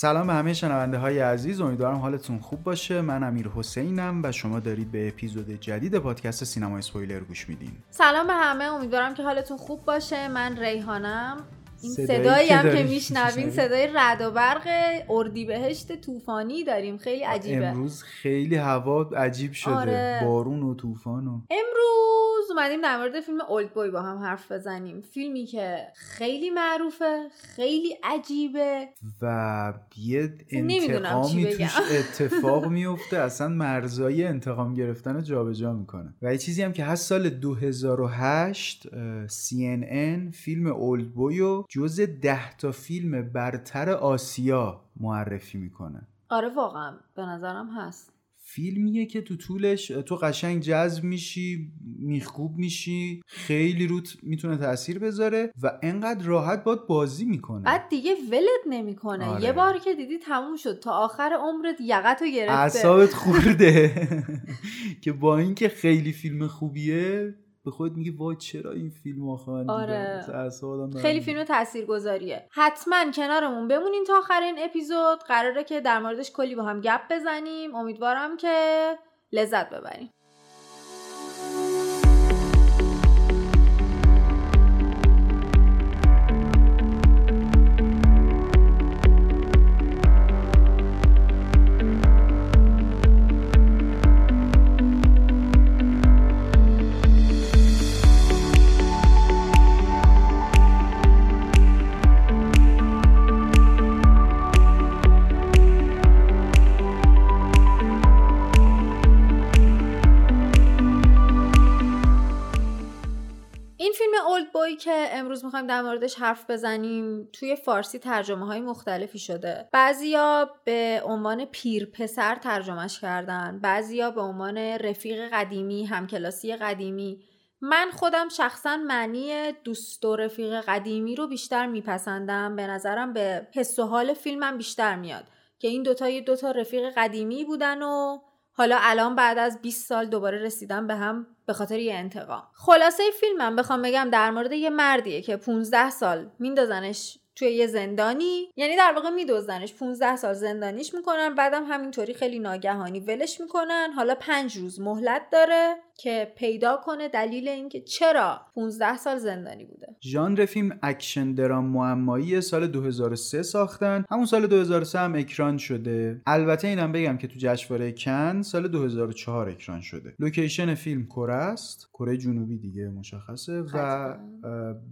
سلام به همه شنونده های عزیز امیدوارم حالتون خوب باشه. من امیر حسینم و شما دارید به اپیزود جدید پادکست سینما اسپویلر گوش میدین. سلام به همه امیدوارم که حالتون خوب باشه. من ریحانم. این صدایی هم که میشنوین صدای رد و برق اردیبهشت طوفانی داریم. خیلی عجیبه. امروز خیلی هوا عجیب شده. آره. بارون و طوفان و امروز اومدیم در مورد فیلم اولد بوی با هم حرف بزنیم. فیلمی که خیلی معروفه خیلی عجیبه. و یه انتقامی. توش اتفاق میفته اصلا مرزای انتقام گرفتن رو جابجا می‌کنه. و یه چیزی هم که هست سال 2008 اه، CNN فیلم اولد بوی رو جز ده تا فیلم برتر آسیا معرفی می‌کنه. آره واقعا به نظرم هست. فیلمیه که تو طولش تو قشنگ جذب میشی میخکوب میشی خیلی روت می‌تونه تاثیر بذاره و انقدر راحت باد بازی می‌کنه. بعد دیگه ولت نمی‌کنه. آره. یه بار که دیدی تموم شد. تا آخر عمرت یقتو گرفته. اعصابت خورده. که با اینکه خیلی فیلم خوبیه به خود میگی وای چرا این فیلم آخه من آره. خیلی. فیلم تاثیرگذاریه. حتما کنارمون بمونین تا آخر این اپیزود. قراره که در موردش کلی با هم گپ بزنیم. امیدوارم که لذت ببریم امروز می‌خوایم در موردش حرف بزنیم. توی فارسی ترجمه های مختلفی شده. بعضیا به عنوان پیر پسر ترجمهش کردن. بعضیا به عنوان رفیق قدیمی همکلاسی قدیمی. من خودم شخصا معنی دوست و رفیق قدیمی رو بیشتر میپسندم. به نظرم به حس و حال فیلمم بیشتر میاد. که این دوتا یه دوتا رفیق قدیمی بودن و حالا الان بعد از 20 سال دوباره رسیدن به هم به خاطر یه انتقام. خلاصه فیلمم بخوام بگم در مورد یه مردیه که 15 سال میندازنش توی یه زندانی. یعنی در واقع میدوزنش 15 سال زندانیش می‌کنن بعدم همینطوری خیلی ناگهانی ولش می‌کنن. حالا پنج روز مهلت داره. که پیدا کنه دلیل اینکه چرا 15 سال زندانی بوده. ژانر فیلم اکشن درام معمایی سال 2003 ساختن. همون سال 2003 هم اکران شده. البته اینم بگم که تو جشنواره کن سال 2004 اکران شده. لوکیشن فیلم کره است. کره جنوبی دیگه مشخصه و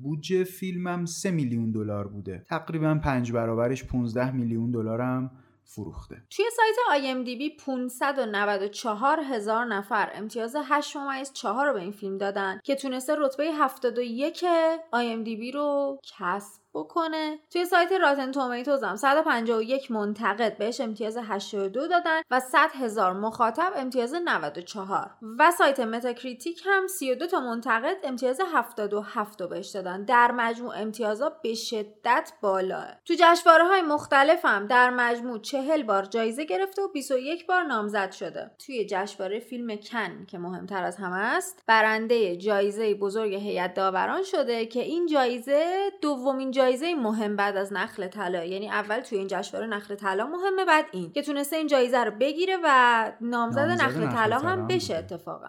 بودجه فیلمم 3 میلیون دلار بوده. تقریبا پنج برابرش 15 میلیون دلارم فروخته. توی سایت IMDb 594 هزار نفر امتیاز 8 ممیز 4 رو به این فیلم دادن که تونسته رتبه 71 IMDb رو کسب بکنه. توی سایت Rotten Tomatoes هم 151 منتقد بهش امتیاز 82 دادن و 100 هزار مخاطب امتیاز 94 و سایت Metacritic هم 32 تا منتقد امتیاز 77 رو بهش دادن. در مجموع امتیازها به شدت بالاست. تو جشنواره های مختلف هم در مجموع 40 بار جایزه گرفته و 21 بار نامزد شده. توی جشنواره فیلم کن که مهمتر از همه است برنده جایزه بزرگ هیئت داوران شده که این جایزه دومین جایزه مهم بعد از نخل طلا. یعنی اول توی این جشنواره نخل طلا مهمه بعد این. که تونسته این جایزه رو بگیره و نامزد نامزد نخل طلا هم بشه. اتفاقا.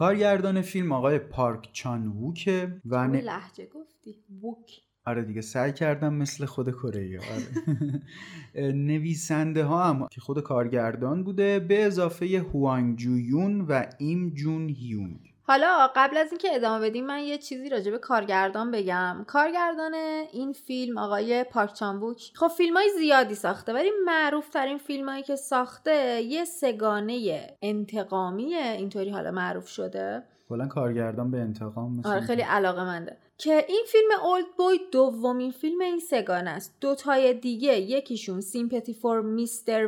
کارگردان فیلم آقای پارک چان ووکه و ن- لحجه گفتی؟ بوک آره دیگه سعی کردم مثل خود کره. آره. نویسنده ها هم که خود کارگردان بوده به اضافه هوانگ جویون و ایم جون هیونگ. حالا قبل از اینکه ادامه بدیم من یه چیزی راجع به کارگردان بگم. کارگردان این فیلم آقای پارک چانبوک خب فیلم های زیادی ساخته ولی معروف ترین فیلم هایی که ساخته یه سگانه انتقامیه اینطوری حالا معروف شده. کلا کارگردان به انتقام مثل آره خیلی علاقه منده که این فیلم اولد بوی دومین فیلم این سگانه است. دو تای دیگه یکیشون سیمپتی فور میستر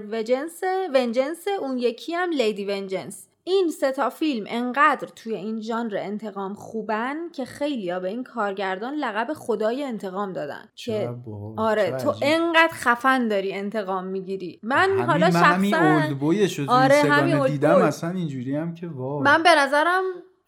ونجنس اون یکی هم لیدی ونجنس این سه تا فیلم انقدر توی این ژانر انتقام خوبن که خیلیا به این کارگردان لقب خدای انتقام دادن. که آره تو انقدر خفن داری انتقام می‌گیری. من حالا شخصا همین آره همین دیدم اصلا اینجوری هم که وای. من به نظرم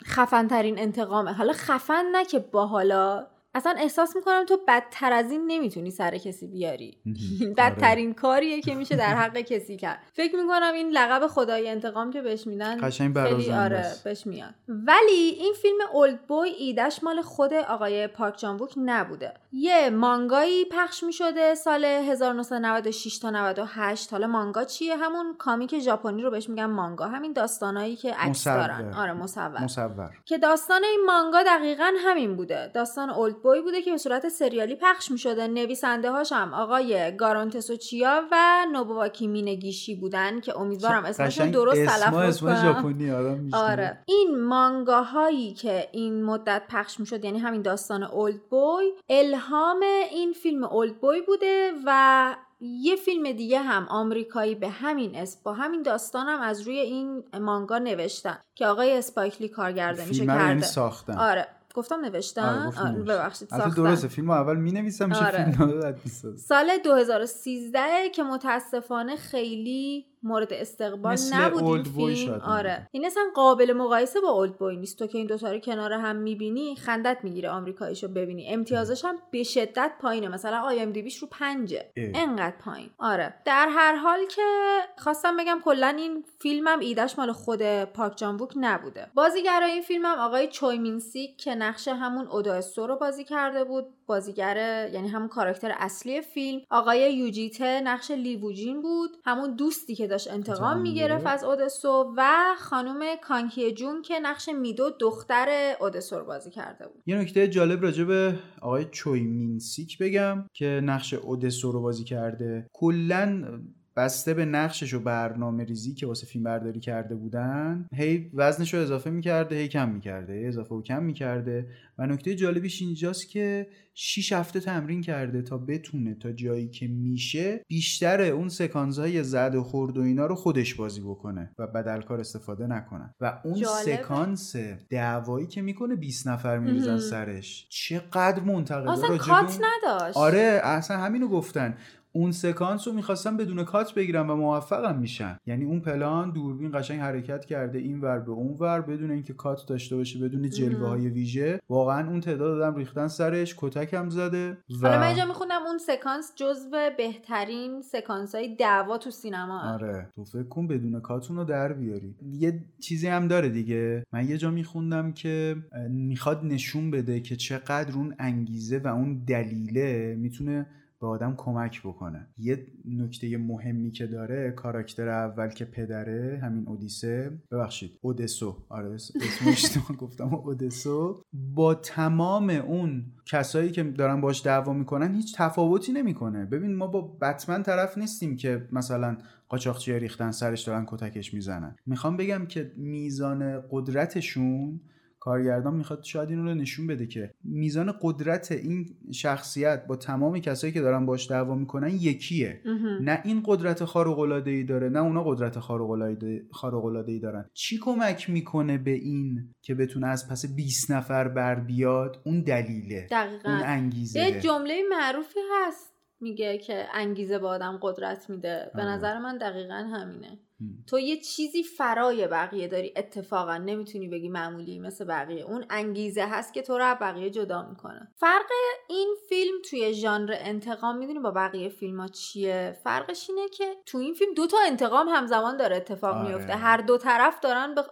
خفن ترین انتقامه. حالا خفن نه که با حالا اصلا احساس می‌کنم تو بدتر از این نمی‌تونی سر کسی بیاری. بدترین آره. کاریه که میشه در حق کسی کرد. فکر می‌کنم این لقب خدای انتقام که بهش میدن خیلی آره بهش میاد. ولی این فیلم اولد بوی ایدش مال خود آقای پارک جانبوک نبوده. یه مانگایی پخش می‌شده سال 1996 تا 98 حالا مانگا چیه؟ همون کامیک ژاپنی رو بهش میگن مانگا. همین داستانایی که عکس دارن. آره مصور. مصور. که داستان این مانگا دقیقا همین بوده. داستان اولد بوی بوده که به صورت سریالی پخش می شده نویسنده هاش هم آقای گارانتسو چیا و نوبواکی مینگیشی بودن که امیدوارم اسمشون درست تلفظ کنم. آره. این مانگاهایی که این مدت پخش می شد یعنی همین داستان اولد بوی الهام این فیلم اولد بوی بوده و یه فیلم دیگه هم آمریکایی به همین اسم با همین داستان هم از روی این مانگا نوشتن که آقای اسپایکلی کارگردانیشو میشه یعنی کرده. ساختن. آره. گفتم نوشتم؟ آره ببخشید ساختم. درسته فیلم اول می نویسم آره. فیلم سال 2013 که متاسفانه خیلی مورد استقبال نبود این فیلم. آره. این اصلا قابل مقایسه با Oldboy نیست. تو که این دوتا رو کنار هم می‌بینی خندت می‌گیره آمریکاییشو ببینی. امتیازش هم به شدت پایینه. مثلا IMDb یش رو پنجه. انقدر پایین. آره. در هر حال که خواستم بگم کلا این فیلمم ایدش مال خود پارک چان ووک نبوده. بازیگرای این فیلمم آقای چوی مینسیک که نقش همون اودسو رو بازی کرده بود. بازیگر یعنی همون کاراکتر اصلی فیلم آقای یوجیته نقش لیووجین بود. همون دوستی که داشت انتقام می‌گرفت از اودسو و خانم کانکی جون که نقش میدو دختر اودسو رو بازی کرده بود. یه نکته جالب راجع به آقای چوی مینسیک بگم که نقش اودسو رو بازی کرده. کلا بسته به نقشش و برنامه ریزی که واسه فیلم برداری کرده بودن هی وزنش رو اضافه می‌کرده هی کم می‌کرده هی اضافه و کم می‌کرده. و نکته جالبیش اینجاست که 6 هفته تمرین کرده تا بتونه تا جایی که میشه بیشتر اون سکانس های زد و خورد و اینا رو خودش بازی بکنه و بدلکار استفاده نکنه. و اون جالبه. سکانس دعوایی که می‌کنه 20 نفر میریزن سرش. چقدر منتقده. اصلا کات نداشت. آره اصلا همینو گفتن. اون سکانس رو می‌خواستم بدون کات بگیرم و موفقم میشن. یعنی اون پلان دوربین قشنگ حرکت کرده این ور به اون ور بدون اینکه کات داشته باشه بدون جلوه های ویژه. واقعا اون تعداد دادم ریختن سرش کتک هم زده و حالا من اینجا می‌خونم اون سکانس جزو بهترین سکانس های دعوا تو سینما. آره. تو فکر کن بدون کاتون رو در بیاری. یه چیزی هم داره دیگه. من یه جا میخوندم که می‌خواد نشون بده که چقدر اون انگیزه و اون دلیله می‌تونه به آدم کمک بکنه. یه نکته مهمی که داره کاراکتر اول که پدره همین اودیسه. ببخشید اودسو. آره اسمش گفتم اودسو. با تمام اون کسایی که دارن باش دعوا می‌کنن هیچ تفاوتی نمی‌کنه. ببین ما با بتمن طرف نیستیم که مثلا قاچاقچی ریختن سرش دارن کتکش می‌زنن. می‌خوام بگم که میزان قدرتشون کارگردان می‌خواد شاید این رو نشون بده که میزان قدرت این شخصیت با تمام کسایی که دارن باش دعوا می‌کنن یکیه. نه این قدرت خارق العاده ای داره نه اونا قدرت خارق العاده ای دارن. چی کمک می‌کنه به این که بتونه از پس 20 نفر بر بیاد؟ اون دلیله. دقیقا. اون انگیزه. یه جمله معروفی هست. میگه که انگیزه به آدم قدرت میده. به آره. نظر من دقیقا همینه. تو یه چیزی فرای بقیه داری. اتفاقا نمی‌تونی بگی معمولی مثل بقیه. اون انگیزه هست که تو رو بقیه جدا می‌کنه. فرق این فیلم توی ژانر انتقام می‌دونی با بقیه فیلم ها چیه؟ فرقش اینه که تو این فیلم دو تا انتقام همزمان داره اتفاق آره. میفته هر دو طرف دارن به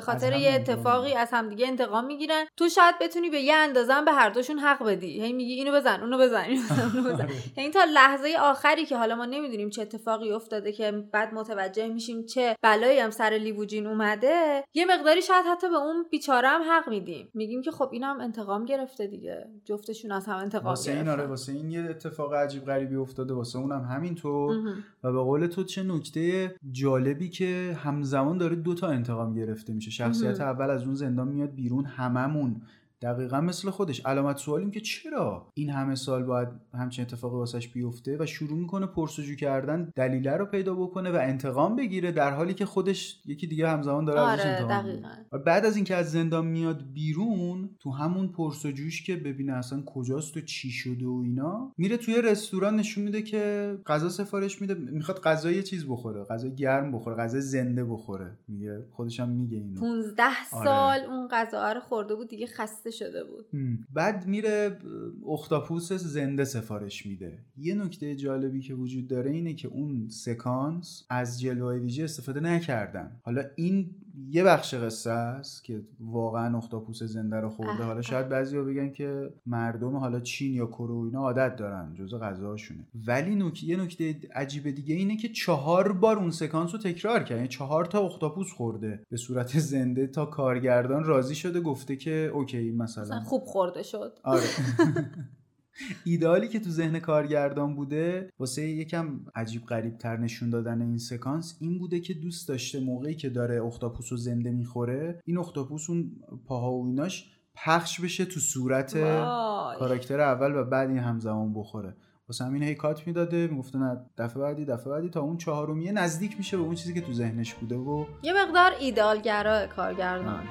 خاطر یه اتفاقی از همدیگه انتقام می‌گیرن. تو شاید بتونی به یه اندازه به هر دوشون حق بدی. هی میگی اینو بزن اونو بزن اینو بزن اونو بزن. یعنی تا لحظه آخری که حالا ما نمی‌دونیم چه اتفاقی افتاده که بعد متوجه میشیم چه بلایی هم سر لیووجین اومده یه مقداری شاید حتی به اون بیچاره هم حق میدیم. میگیم که خب اینم انتقام گرفته دیگه. جفتشون از هم انتقام واسه این آره واسه این یه اتفاق عجیب غریبی افتاده. واسه اونم همینطور. و به قول تو چه نکته جالبی که همزمان داره دو تا انتقام گرفته. میشه. شخصیت اول از اون زندان میاد بیرون هممون. دقیقا مثل خودش علامت سوالیم که چرا این همه سال باید همچین اتفاقی واسش بیفته و شروع می‌کنه پرسجو کردن دلیله رو پیدا بکنه و انتقام بگیره در حالی که خودش یکی دیگه همزمان داره آره ازش انتقام دقیقا. بعد از اینکه از زندان میاد بیرون تو همون پرسجوش که ببینه اصلا کجاست و چی شده و اینا میره توی رستوران نشون میده که غذا سفارش میده می‌خواد غذا یه چیز بخوره غذا گرم بخوره غذا زنده بخوره میگه خودش هم میگه اینو 15 آره. سال اون غذا رو خورده بود دیگه خسته شده بود. بعد میره اختاپوس زنده سفارش میده. یه نکته جالبی که وجود داره اینه که اون سکانس از جلوه ویژه استفاده نکردن. حالا این یه بخش قصه است که واقعا اختاپوس زنده رو خورده. حالا شاید بعضیا بگن که مردم حالا چین یا کره و اینا عادت دارن جزء غذاشونه. ولی نکته یه نکته عجیب دیگه اینه که چهار بار اون سکانس رو تکرار کرد. یعنی چهار تا اختاپوس خورده به صورت زنده تا کارگردان راضی شده گفته که اوکی مثلا مثلا خوب خورده شد. آره. ایدئالی که تو ذهن کارگردان بوده واسه یکم عجیب غریب تر نشون دادن این سکانس این بوده که دوست داشته موقعی که داره اختاپوس رو زنده می‌خوره این اختاپوس اون پاها و ایناش پخش بشه تو صورت وای. کاراکتر اول و بعد این همزمان بخوره واسه همین هی کات می‌داده می‌گفته نه دفعه بعدی دفعه بعدی تا اون چهارمیه نزدیک میشه به اون چیزی که تو ذهنش بوده و یه مقدار ایدالگرا کارگردان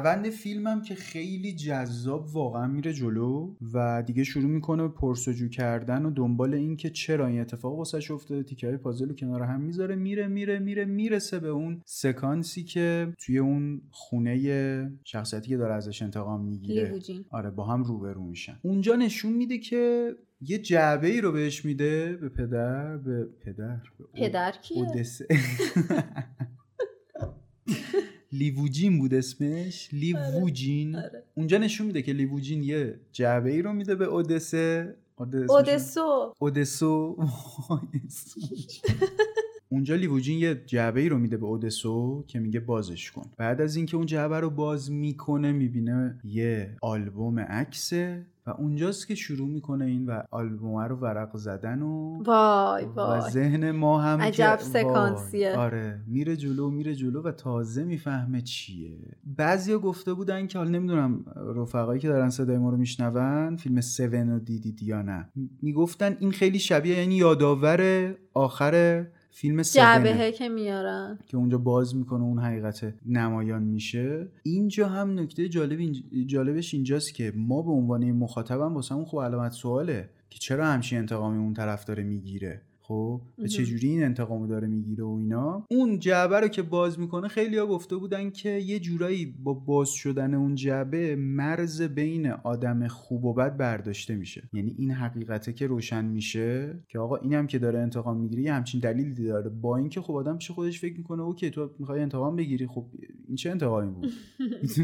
روند فیلمم که خیلی جذاب واقعا میره جلو و دیگه شروع می‌کنه به پرسجو کردن و دنبال این که چرا این اتفاق واسش افتاده. تیکه های پازل رو کنار هم می‌ذاره میره میره میره می‌رسه به اون سکانسی که توی اون خونه شخصیتی که داره ازش انتقام می‌گیره. آره با هم روبرو میشن. اونجا نشون میده که یه جعبه ای رو بهش میده به پدر به پدر به پدر کیه؟ لیووجین بود اسمش؟ لیووجین آره. اونجا نشون میده که لیووجین یه جعبه ای رو میده به اودسه. اودسو. اودسو. اونجا لیووجین یه جعبه ای رو میده به اودسو که میگه بازش کن. بعد از اینکه اون جعبه رو باز می‌کنه می‌بینه یه آلبوم عکسه. و اونجاست که شروع می‌کنه این و آلبوم رو ورق زدن و وای و وای. ذهن ما هم عجب که- سکانسیه. وای، آره میره جلو میره جلو و تازه می‌فهمه چیه. بعضیا گفته بودن که حالا نمی‌دونم رفقایی که دارن صدای ما رو میشنون فیلم سون رو دیدید یا نه می‌گفتن این خیلی شبیه یعنی یادآور آخر فیلم جعبه که میارن. که اونجا باز می‌کنه اون حقیقت نمایان میشه. اینجا هم نکته جالب اینج- جالبش اینجاست که ما به عنوان مخاطبم واسه اون خوب علامت سواله که چرا همچین انتقامی اون طرف داره می‌گیره. خب؟ و مهم. چجوری این انتقامو داره می‌گیره و اینا؟ اون جعبه رو که باز می‌کنه خیلی ها گفته بودن که یه جورایی با باز شدن اون جعبه مرز بین آدم خوب و بد برداشته میشه. یعنی این حقیقته که روشن میشه که آقا اینم که داره انتقام می‌گیره یه همچین دلیلی داره. با اینکه خب آدم پیش خودش فکر می‌کنه؟ اوکی تو می‌خوای انتقام بگیری. خب این چه انتقامی بود؟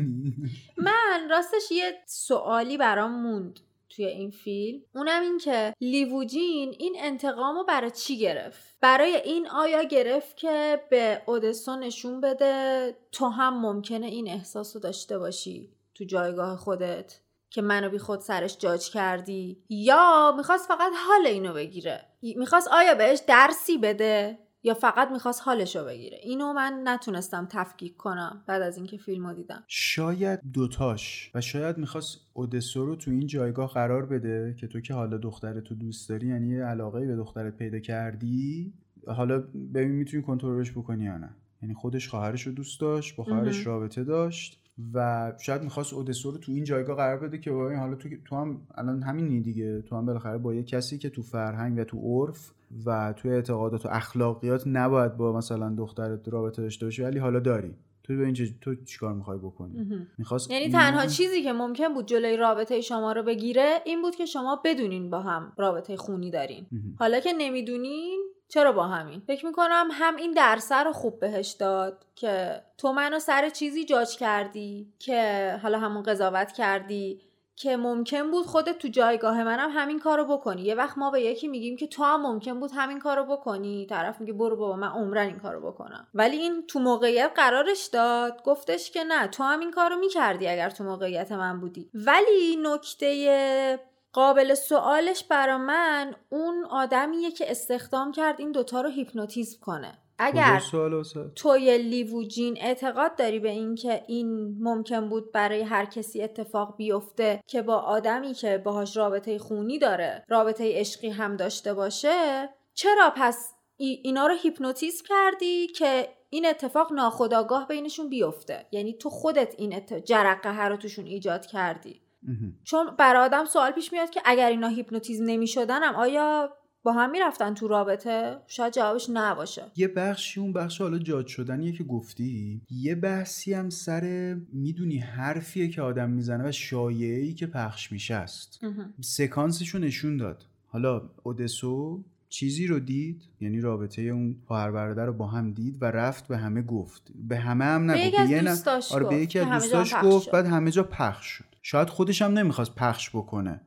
من راستش یه سوالی برام موند. توی این فیلم. اونم این که لیووجین این انتقام رو برای چی گرفت؟ برای این آیا گرفت که به اودسو نشون بده تو هم ممکنه این احساس رو داشته باشی تو جایگاه خودت که منو بی خود سرش جاج کردی؟ یا می‌خواست فقط حال اینو بگیره؟ می‌خواست آیا بهش درسی بده؟ یا فقط می‌خواست حالشو بگیره. اینو من نتونستم تفکیک کنم بعد از اینکه فیلمو دیدم. شاید دوتاش و شاید می‌خواست اودسو رو تو این جایگاه قرار بده که تو که حالا دخترت تو دوست داری یعنی یه علاقه به دخترت پیدا کردی حالا ببین می‌تونی کنترلش بکنی یا نه. یعنی خودش خواهرش رو دوست داشت با خواهرش. رابطه داشت. و شاید می‌خواست اودسو رو تو این جایگاه قرار بده که ببین حالا تو, تو هم الان همینی دیگه. تو هم بالاخره با یه کسی که تو فرهنگ و تو عرف و تو اعتقادات و اخلاقیات نباید با مثلا دخترت رابطه داشته باشی ولی حالا داری. تو به اینجا تو چیکار می‌خوای بکنی؟ می‌خواست یعنی تنها چیزی که ممکن بود جلوی رابطه شما رو بگیره این بود که شما بدونین با هم رابطه خونی دارین. حالا که نمی‌دونین چرا با همین؟ فکر می‌کنم هم این درس رو خوب بهش داد که تو منو سر چیزی جاج کردی که حالا همون قضاوت کردی که ممکن بود خودت تو جایگاه منم همین کارو بکنی. یه وقت ما به یکی میگیم که تو هم ممکن بود همین کارو بکنی. طرف میگه برو بابا من عمرن این کارو بکنم. ولی این تو موقعیت قرارش داد. گفتش که نه تو هم این کارو می‌کردی اگر تو موقعیت من بودی. ولی نکته قابل سوالش برا من اون آدمیه که استخدام کرد این دوتا رو هیپنوتیزم کنه. اگر توی لیووجین اعتقاد داری به اینکه این ممکن بود برای هر کسی اتفاق بیفته که با آدمی که باهاش رابطه خونی داره رابطه عشقی هم داشته باشه چرا پس اینا رو هیپنوتیزم کردی که این اتفاق ناخداگاه بینشون بیفته؟ یعنی تو خودت این ات... جرقه رو توشون ایجاد کردی. چون برای آدم سوال پیش میاد که اگر اینا هیپنوتیزم نمی شدنم آیا با هم می‌رفتن تو رابطه؟ شاید جوابش نباشه. یه بخشی اون بخش حالا جاد شدنیه که گفتی. یه بحثی هم سر می‌دونی حرفیه که آدم می‌زنه و شایعی که پخش میشه است سکانسشو نشون داد. حالا اودسو چیزی رو دید یعنی رابطه اون خواهر برادر رو با هم دید و رفت به همه گفت. به همه هم نگفت. به یکی از آره به یکی از دوستاش گفت بعد همه جا پخش شد. شاید خودش هم نمی‌خواست پخش بکنه.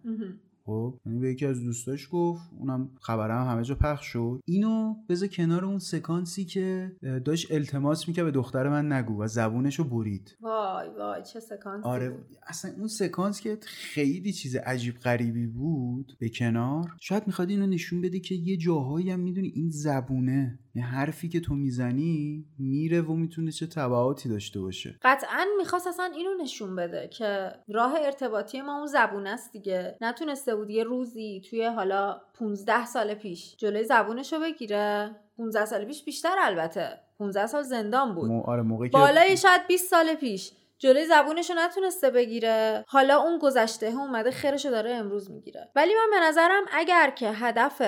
خب یعنی به یکی از دوستاش گفت اونم خبرم همه جا پخش شد. اینو بذار کنار اون سکانسی که داشت التماس می‌کرد به دختر من نگو و زبونشو برید. وای وای چه سکانسی آره اصلا اون سکانس که خیلی چیز عجیب غریبی بود به کنار. شاید می‌خواد اینو نشون بده که یه جاهایی هم می‌دونی این زبونه یه حرفی که تو می‌زنی میره و می‌تونه چه تبعاتی داشته باشه. قطعا می‌خواست اصلا اینو نشون بده که راه ارتباطی ما اون زبون است دیگه. نتونسته بود یه روزی توی حالا 15 سال پیش جلوی زبونشو بگیره 15 سال پیش بیشتر البته 15 سال زندان بود. آره موقعی بالای شاید 20 سال پیش جلوی زبونشو نتونسته بگیره. حالا اون گذشته اومده خیرشو داره امروز می‌گیره. ولی من به نظرم اگر که هدف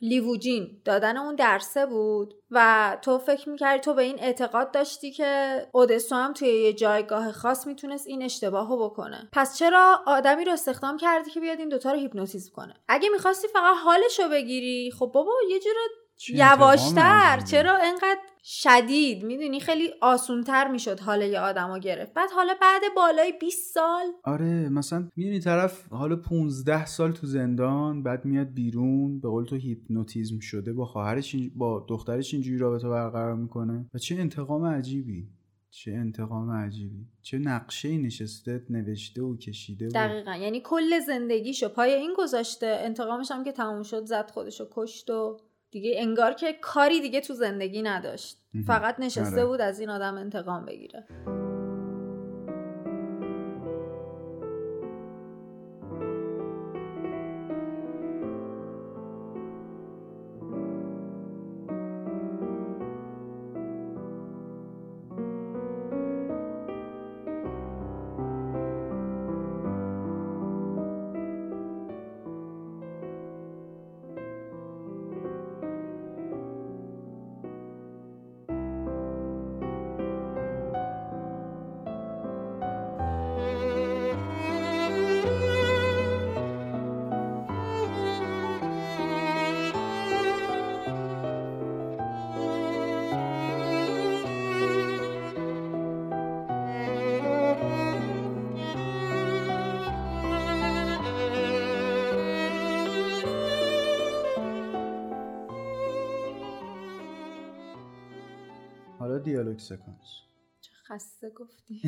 لیووجین دادن اون درسه بود و تو فکر می‌کردی تو به این اعتقاد داشتی که اودسو هم توی یه جایگاه خاص می‌تونست این اشتباهو بکنه. پس چرا آدمی رو استخدام کردی که بیاد این دوتا رو هیپنوتیزم کنه؟ اگه می‌خواستی فقط حالشو بگیری خب بابا یه جور یواشتر. چرا انقدر شدید؟ می‌دونی خیلی آسونتر می‌شد حال یه آدمو گرفت. بعد حالا بعد بالای 20 سال. آره مثلا می‌دونی طرف حالا 15 سال تو زندان بعد میاد بیرون به قول تو هیپنوتیزم شده با خواهرش با دخترش اینجوری رابطه برقرار می‌کنه. و چه انتقام عجیبی. چه انتقام عجیبی. چه نقشه نشسته نوشته و کشیده دقیقا. یعنی کل زندگیشو پای این گذاشته انتقامش هم که تموم شد زد خودشو کشت و دیگه انگار که کاری دیگه تو زندگی نداشت. فقط نشسته آره. بود از این آدم انتقام بگیره. دیالوگ سکانس. خسته گفتی.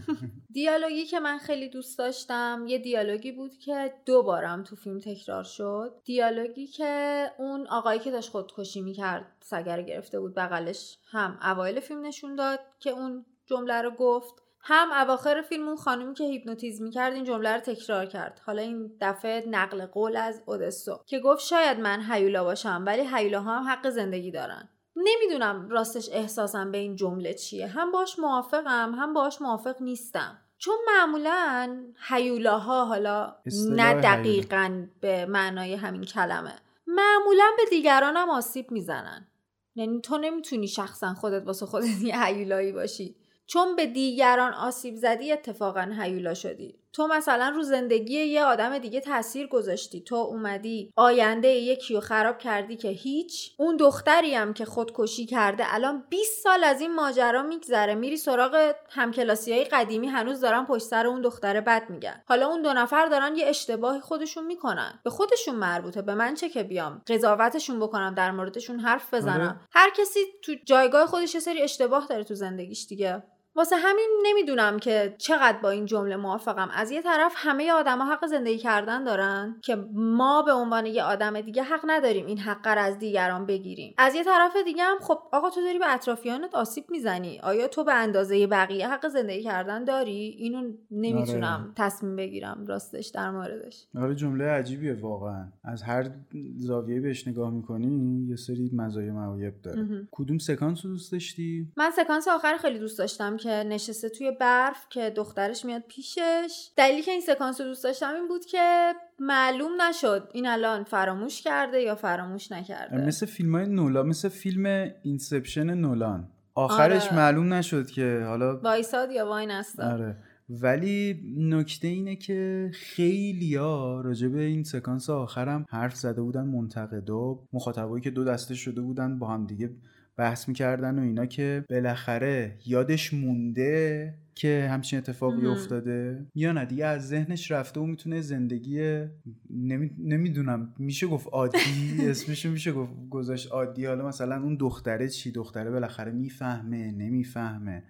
دیالوگی که من خیلی دوست داشتم یه دیالوگی بود که دو بارم تو فیلم تکرار شد. دیالوگی که اون آقایی که داشت خودکشی می‌کرد سگر گرفته بود بغلش هم اوایل فیلم نشون داد که اون جمله رو گفت. هم اواخر فیلم اون خانومی که هیپنوتیزم می‌کرد این جمله رو تکرار کرد. حالا این دفعه نقل قول از اودسو که گفت شاید من هیولا باشم ولی هیولاها هم حق زندگی دارن. نمی‌دونم راستش احساسم به این جمله چیه. هم باش موافقم هم باش موافق نیستم. چون معمولا هیولاها حالا نه دقیقا به معنای همین کلمه. معمولا به دیگران هم آسیب می‌زنن. یعنی تو نمی‌تونی شخصا خودت واسه خودت یه هیولایی باشی. چون به دیگران آسیب زدی اتفاقا هیولا شدی. تو مثلا رو زندگی یه آدم دیگه تاثیر گذاشتی. تو اومدی آینده یکی رو خراب کردی که هیچ. اون دختری هم که خودکشی کرده الان 20 سال از این ماجرا میگذره. میری سراغ همکلاسی های قدیمی هنوز دارن پشت سر اون دختره بد میگن. حالا اون دو نفر دارن یه اشتباهی خودشون می‌کنن. به خودشون مربوطه. به من چه که بیام؟ قضاوتشون بکنم در موردشون حرف بزنم. آره. هر کسی تو جایگاه خودش یه سری اشتباه داره تو زندگیش دیگه. واسه همین نمی‌دونم که چقدر با این جمله موافقم. از یه طرف همه آدما حق زندگی کردن دارن که ما به عنوان یه آدم دیگه حق نداریم این حق رو از دیگران بگیریم. از یه طرف دیگه هم خب آقا تو داری به اطرافیانت آسیب می‌زنی. آیا تو به اندازه بقیه حق زندگی کردن داری؟ اینو نمی‌تونم آره. تصمیم بگیرم راستش در موردش. آره جمله عجیبیه واقعا. از هر زاویه بهش نگاه می‌کنی یه سری مزایا معایب داره. کدوم سکانس رو دوست داشتی؟ من سکانس آخر خیلی دوست داشتم که نشسته توی برف که دخترش میاد پیشش. دلیلی که این سکانس رو دوست داشتم این بود که معلوم نشد این الان فراموش کرده یا فراموش نکرده. مثل فیلم های نولان مثل فیلم Inception نولان. آخرش آره. معلوم نشد که حالا وایساد یا واینستاد آره. ولی نکته اینه که خیلی ها راجع به این سکانس آخرم حرف زده بودن منتقدا مخاطبایی که دو دسته شده بودن با هم دیگه بحث می‌کردن و اینا که بالاخره یادش مونده که همچین اتفاقی. افتاده. یا نه دیگه از ذهنش رفته و می‌تونه زندگی نمی... نمی‌دونم میشه گفت عادی؟ اسمشو میشه گفت گذاشت عادی؟ حالا مثلا اون دختره چی؟ دختره بالاخره می‌فهمه نمی‌فهمه.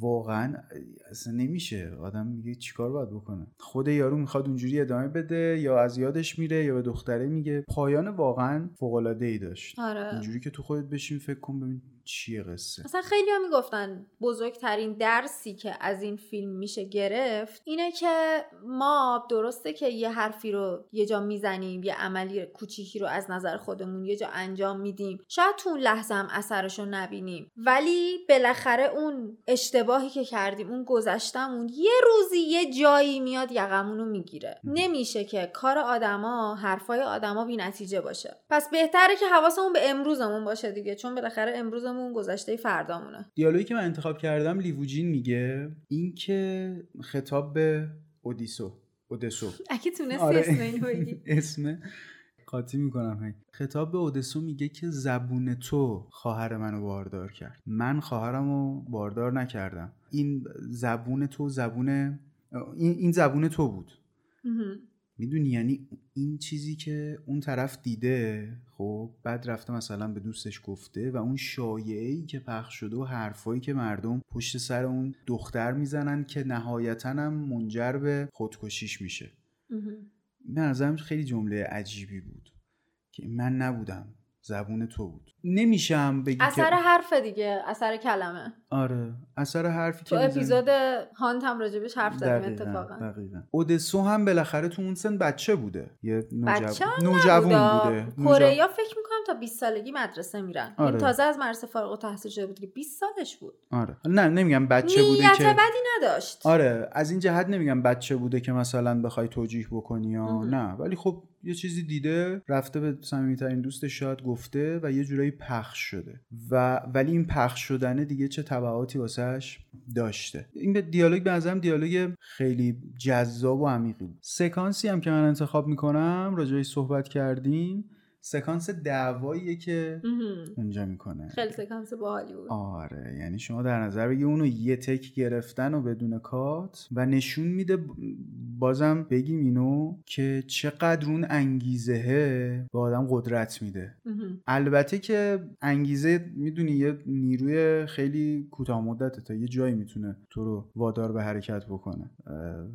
واقعا اصلا نمیشه. آدم میگه چیکار باید بکنه؟ خود یارو می‌خواد اونجوری ادامه بده یا از یادش میره یا به دختره میگه. پایان واقعا فوق العاده ای داشت. آره. اینجوری که تو خودت بشین فکر کن ببین چیه قصه؟ اصلا خیلی ها می‌گفتن بزرگترین درسی که از این فیلم میشه گرفت اینه که ما درسته که یه حرفی رو یه جا می‌زنیم یه عملی کوچیکی رو از نظر خودمون یه جا انجام میدیم. شاید تو اون لحظه هم اثرش رو نبینیم. ولی بالاخره اون اشتباهی که کردیم اون گذشتمون یه روزی یه جایی میاد یقمون رو می‌گیره نمیشه که کار آدما حرفای آدما بی نتیجه باشه. پس بهتره که حواسمون به امروزمون باشه دیگه چون بالاخره امروزمون گذشته فردامونه. دیالوگی که من انتخاب کردم لیووجین میگه این که خطاب به اودیسو اودسو. اگه تونستی آره. اسم اینو بگی. اسم قاطی می‌کنم. هی. خطاب به اودسو میگه که زبون تو خواهر منو باردار کرد. من خواهرم رو باردار نکردم. این زبون تو زبون این, این زبون تو بود. می‌دونی؟ یعنی این چیزی که اون طرف دیده خب بعد رفته مثلا به دوستش گفته و اون شایعه ای که پخش شده و حرفایی که مردم پشت سر اون دختر می‌زنن که نهایتا هم منجر به خودکشیش میشه. به نظرم خیلی جمله عجیبی بود که من نبودم زبون تو بود نمیشه هم بگی اثر که حرف دیگه اثر کلمه آره اثر حرفی تو که. اپیزود هانت هم راجبش حرف زدیم اتفاقا دقیقاً. اودسو هم بالاخره تو اون سن بچه بوده یه بچه هم نوجوان نبودا. بوده. کره فکر می‌کنم تا 20 سالگی مدرسه میرن آره. این تازه از مدرسه فارغ التحصیل شده بود که 20 سالش بود آره نه نمیگم بچه بوده نیت که بدی نداشت آره از این جهت نمیگم بچه بوده که مثلا بخوای توجیه بکنی یا. نه ولی خب یه چیزی دیده رفته به صمیمیترین دوستش شاید گفته و یه جورایی پخش شده. و ولی این پخش شدنه دیگه چه تبعاتی واسهش داشته. این دیالوگ به نظرم دیالوگ خیلی جذاب و عمیقی بود. سکانسی هم که من انتخاب می‌کنم راجعش صحبت کردیم. سکانس دعواییه که. اونجا می‌کنه. خیلی سکانس باحالی بود. آره یعنی شما در نظر بگی اونو یه تک گرفتن و بدون کات و نشون میده بازم بگیم اینو که چقدر اون انگیزهه به آدم قدرت میده. البته که انگیزه می‌دونی یه نیروی خیلی کوتاه مدته تا یه جایی می‌تونه تو رو وادار به حرکت بکنه.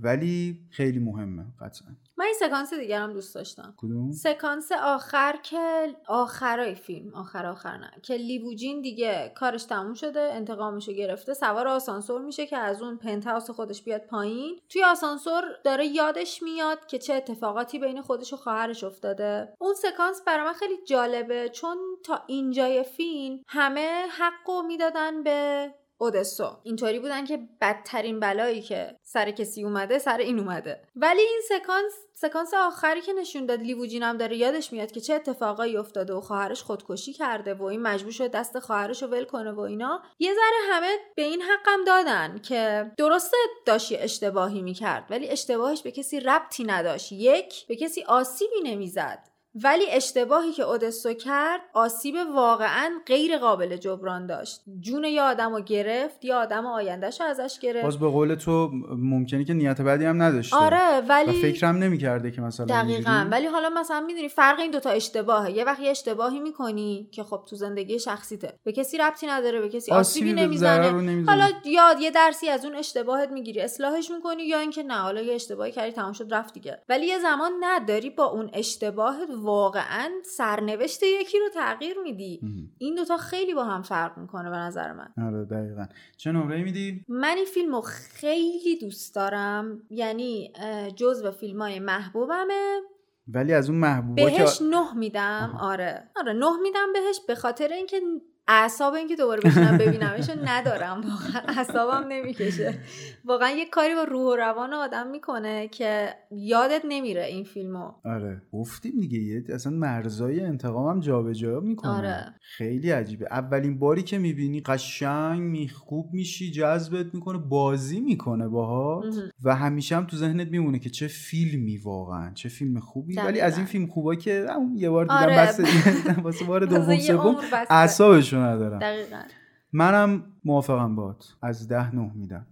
ولی خیلی مهمه قطعا. من این سکانس دیگر هم دوست داشتم. کدوم؟ سکانس آخر که آخرای فیلم. آخر آخر نه. که لیووجین دیگه کارش تموم شده انتقامشو گرفته. سوار آسانسور میشه که از اون پنتهاوس خودش بیاد پایین. توی آسانسور داره یادش میاد که چه اتفاقاتی بین خودش و خواهرش افتاده. اون سکانس برای من خیلی جالبه چون تا اینجای فیلم همه حقو می‌دادن به اودسو. اینطوری بودن که بدترین بلایی که سر کسی اومده سر این اومده. ولی این سکانس سکانس آخری که نشون داد لیووجین هم داره یادش میاد که چه اتفاقایی افتاده و خواهرش خودکشی کرده و این مجبور شد دست خواهرش رو ول کنه و اینا. یه ذره همه به این حقم دادن که درسته داشت اشتباهی می‌کرد ولی اشتباهش به کسی ربطی نداشت. یک به کسی آسیبی نمی‌زد. ولی اشتباهی که اودسو کرد آسیب واقعا غیر قابل جبران داشت. جون یه آدم رو گرفت یا آدم آیندهش رو ازش گرفت. باز به قول تو ممکنه که نیت بدی هم نداشته. آره ولی فکرم نمی‌کرده که مثلا دقیقا. اینجوری- ولی حالا مثلا می‌دونی فرق این دوتا اشتباهه. یه وقت یه اشتباهی می‌کنی که خب تو زندگی شخصیته. به کسی ربطی نداره به کسی آسیبی, ضرر نمی‌زنه. حالا یا یه درسی از اون اشتباهت می‌گیری اصلاحش می‌کنی یا اینکه نه حالا یه اشتباهی کردی تمام شد رفت دیگه. ولی یه زمان نداری با اون اشتباهت واقعا سرنوشت یکی رو تغییر میدی. این دوتا خیلی با هم فرق می‌کنه به نظر من. آره دقیقا. چه نمره میدی؟ من این فیلم رو خیلی دوست دارم. یعنی جزو فیلم های محبوبمه. ولی از اون محبوبا بهش نه میدم. آره. آره نه میدم بهش به خاطر اینکه اعصاب اینکه دوباره بشینم ببینمش ندارم واقعا اعصابم نمی‌کشه واقعا یه کاری با روح و روان آدم می‌کنه که یادت نمیره این فیلمو آره گفتیم دیگه یه اصلا مرزای انتقام هم جابجا می‌کنه آره. خیلی عجیبه اولین باری که می‌بینی قشنگ میخکوب میشی جذبت می‌کنه بازی می‌کنه باهات. و همیشه هم تو ذهنت میمونه که چه فیلمی واقعا چه فیلم خوبی ولی. از این فیلم خوبا که یه بار دیدم آره. بس واسه بار دوم سوم. اعصابشو ندارم. دقیقا. منم موافقم بات از ده نه میدم.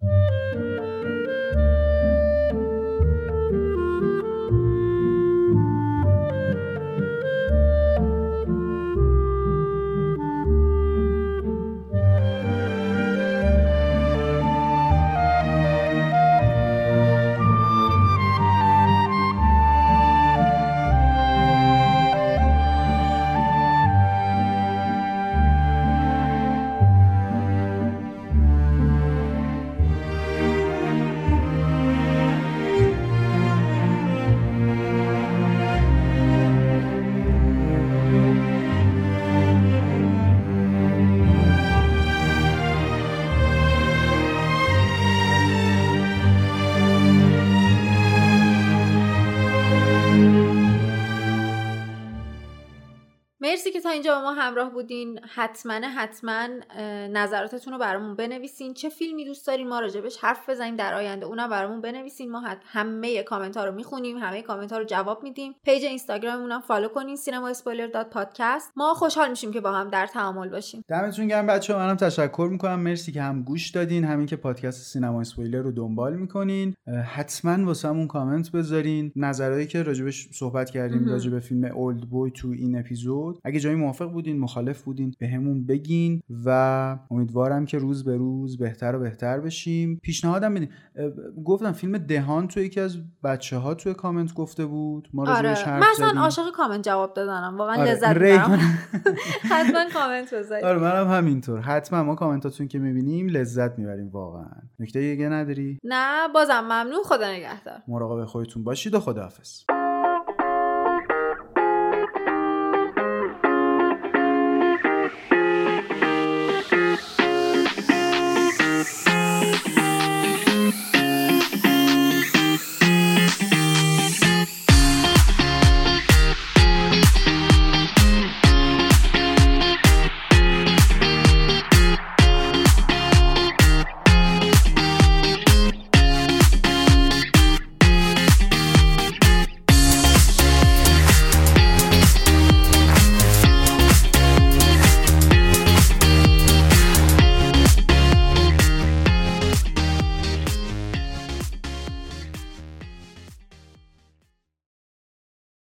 مرسی که تا اینجا با ما همراه بودین. حتما حتما نظراتتون رو برامون بنویسین. چه فیلمی دوست دارین ما راجبش حرف بزنیم در آینده اونم برامون بنویسین. ما حت- همه کامنت ها رو می‌خونیم همه کامنت ها رو جواب میدیم. page اینستاگراممون هم follow کنین Cinema Spoiler dot podcast ما خوشحال میشیم که با هم در تعامل باشیم. دمتون گرم بچه منم تشکر می‌کنم. مرسی که هم گوش دادین همین که پادکست Cinema Spoiler رو دنبال می‌کنین. حتما واسمون کامنت بذارین. نظرهایی که راجبش صحبت کردیم. راجب فیلم Oldboy تو این اپیزود. اگه جایی موافق بودین مخالف بودین بهمون بگین و امیدوارم که روز به روز بهتر و بهتر بشیم. پیشنهادم بدین گفتم فیلم دهان تو یکی از بچه ها توی کامنت گفته بود. ما آره. من اصلا. عاشق کامنت جواب دادنم. واقعا آره، لذت می‌برم. حتما کامنت بذارید آره منم همینطور. حتما ما کامنتاتون که می‌بینیم لذت می‌بریم واقعا. نکته دیگه نداری؟ نه بازم ممنون. خدا نگهدار. مراقب خودتون باشید و خداحافظ.